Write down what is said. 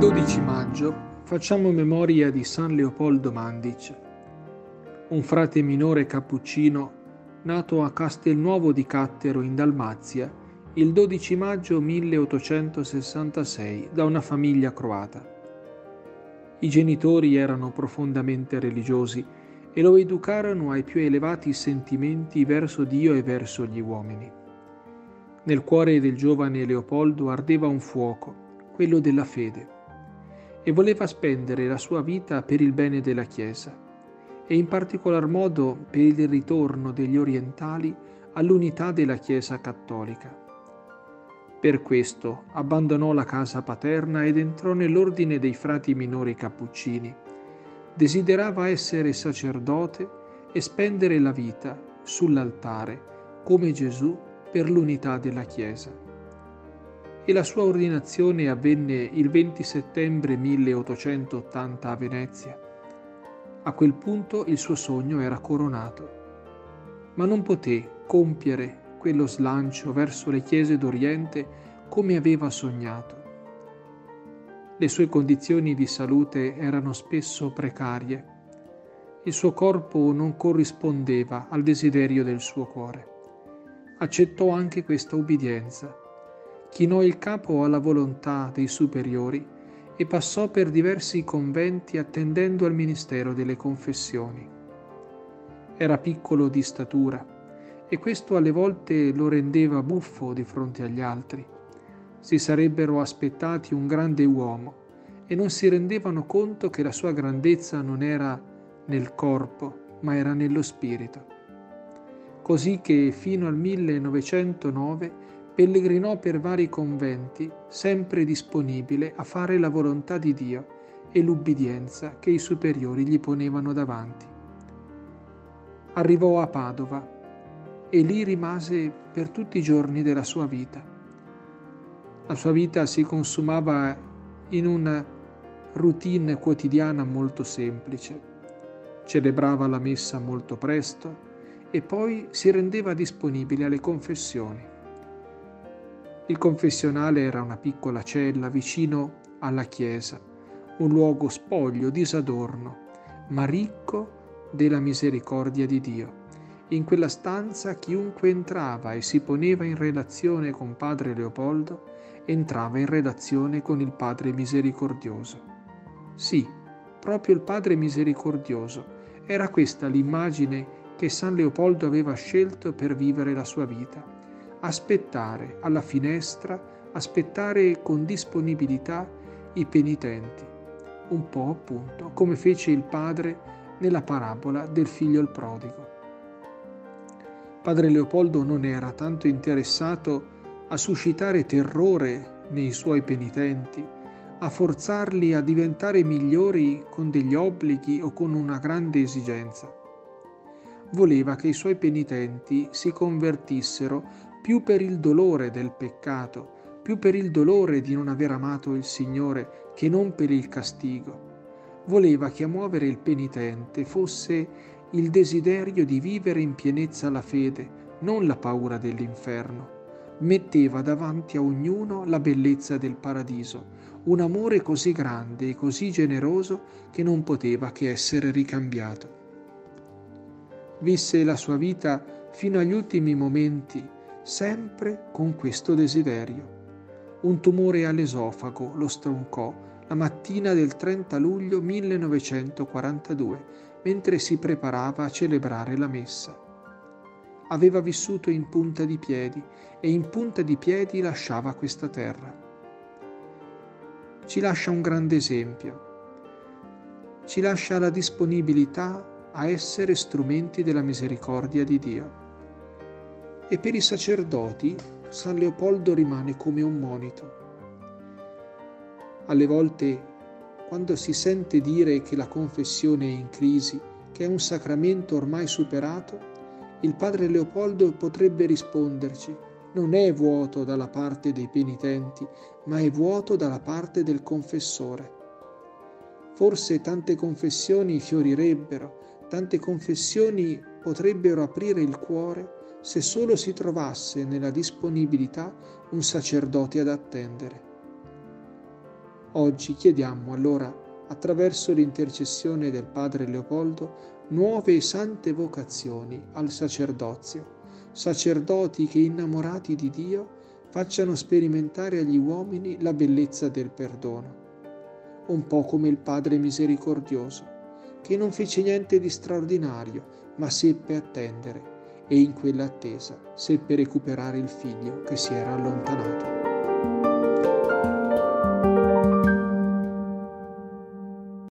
12 maggio facciamo memoria di San Leopoldo Mandic, un frate minore cappuccino nato a Castelnuovo di Cattero in Dalmazia il 12 maggio 1866 da una famiglia croata. I genitori erano profondamente religiosi e lo educarono ai più elevati sentimenti verso Dio e verso gli uomini. Nel cuore del giovane Leopoldo ardeva un fuoco, quello della fede, e voleva spendere la sua vita per il bene della Chiesa e in particolar modo per il ritorno degli orientali all'unità della Chiesa cattolica. Per questo abbandonò la casa paterna ed entrò nell'ordine dei frati minori cappuccini. Desiderava essere sacerdote e spendere la vita sull'altare come Gesù per l'unità della Chiesa. E la sua ordinazione avvenne il 20 settembre 1880 a Venezia. A quel punto il suo sogno era coronato, ma non poté compiere quello slancio verso le chiese d'Oriente come aveva sognato. Le sue condizioni di salute erano spesso precarie. Il suo corpo non corrispondeva al desiderio del suo cuore. Accettò anche questa ubbidienza, chinò il capo alla volontà dei superiori e passò per diversi conventi attendendo al ministero delle confessioni. Era piccolo di statura e questo alle volte lo rendeva buffo di fronte agli altri. Si sarebbero aspettati un grande uomo e non si rendevano conto che la sua grandezza non era nel corpo, ma era nello spirito. Così che fino al 1909 pellegrinò per vari conventi, sempre disponibile a fare la volontà di Dio e l'ubbidienza che i superiori gli ponevano davanti. Arrivò a Padova e lì rimase per tutti i giorni della sua vita. La sua vita si consumava in una routine quotidiana molto semplice. Celebrava la messa molto presto e poi si rendeva disponibile alle confessioni. Il confessionale era una piccola cella vicino alla chiesa, un luogo spoglio, disadorno, ma ricco della misericordia di Dio. In quella stanza chiunque entrava e si poneva in relazione con padre Leopoldo entrava in relazione con il Padre misericordioso. Sì, proprio il Padre misericordioso. Era questa l'immagine che San Leopoldo aveva scelto per vivere la sua vita. Aspettare alla finestra, aspettare con disponibilità i penitenti. Un po' appunto come fece il Padre nella parabola del figlio il prodigo. Padre Leopoldo non era tanto interessato a suscitare terrore nei suoi penitenti, a forzarli a diventare migliori con degli obblighi o con una grande esigenza. Voleva che i suoi penitenti si convertissero più per il dolore del peccato, più per il dolore di non aver amato il Signore che non per il castigo. Voleva che a muovere il penitente fosse il desiderio di vivere in pienezza la fede, non la paura dell'inferno. Metteva davanti a ognuno la bellezza del paradiso, un amore così grande e così generoso che non poteva che essere ricambiato. Visse la sua vita fino agli ultimi momenti, sempre con questo desiderio. Un tumore all'esofago lo stroncò la mattina del 30 luglio 1942 mentre si preparava a celebrare la messa. Aveva vissuto in punta di piedi e in punta di piedi lasciava questa terra. Ci lascia un grande esempio, ci lascia la disponibilità a essere strumenti della misericordia di Dio. E per i sacerdoti San Leopoldo rimane come un monito. Alle volte quando si sente dire che la confessione è in crisi, che è un sacramento ormai superato, il padre Leopoldo potrebbe risponderci, non è vuoto dalla parte dei penitenti, ma è vuoto dalla parte del confessore. Forse tante confessioni fiorirebbero, tante confessioni potrebbero aprire il cuore se solo si trovasse nella disponibilità un sacerdote ad attendere. Oggi chiediamo allora, attraverso l'intercessione del Padre Leopoldo, nuove e sante vocazioni al sacerdozio, sacerdoti che innamorati di Dio facciano sperimentare agli uomini la bellezza del perdono, un po' come il Padre misericordioso, che non fece niente di straordinario, ma seppe attendere e in quella attesa seppe recuperare il figlio che si era allontanato.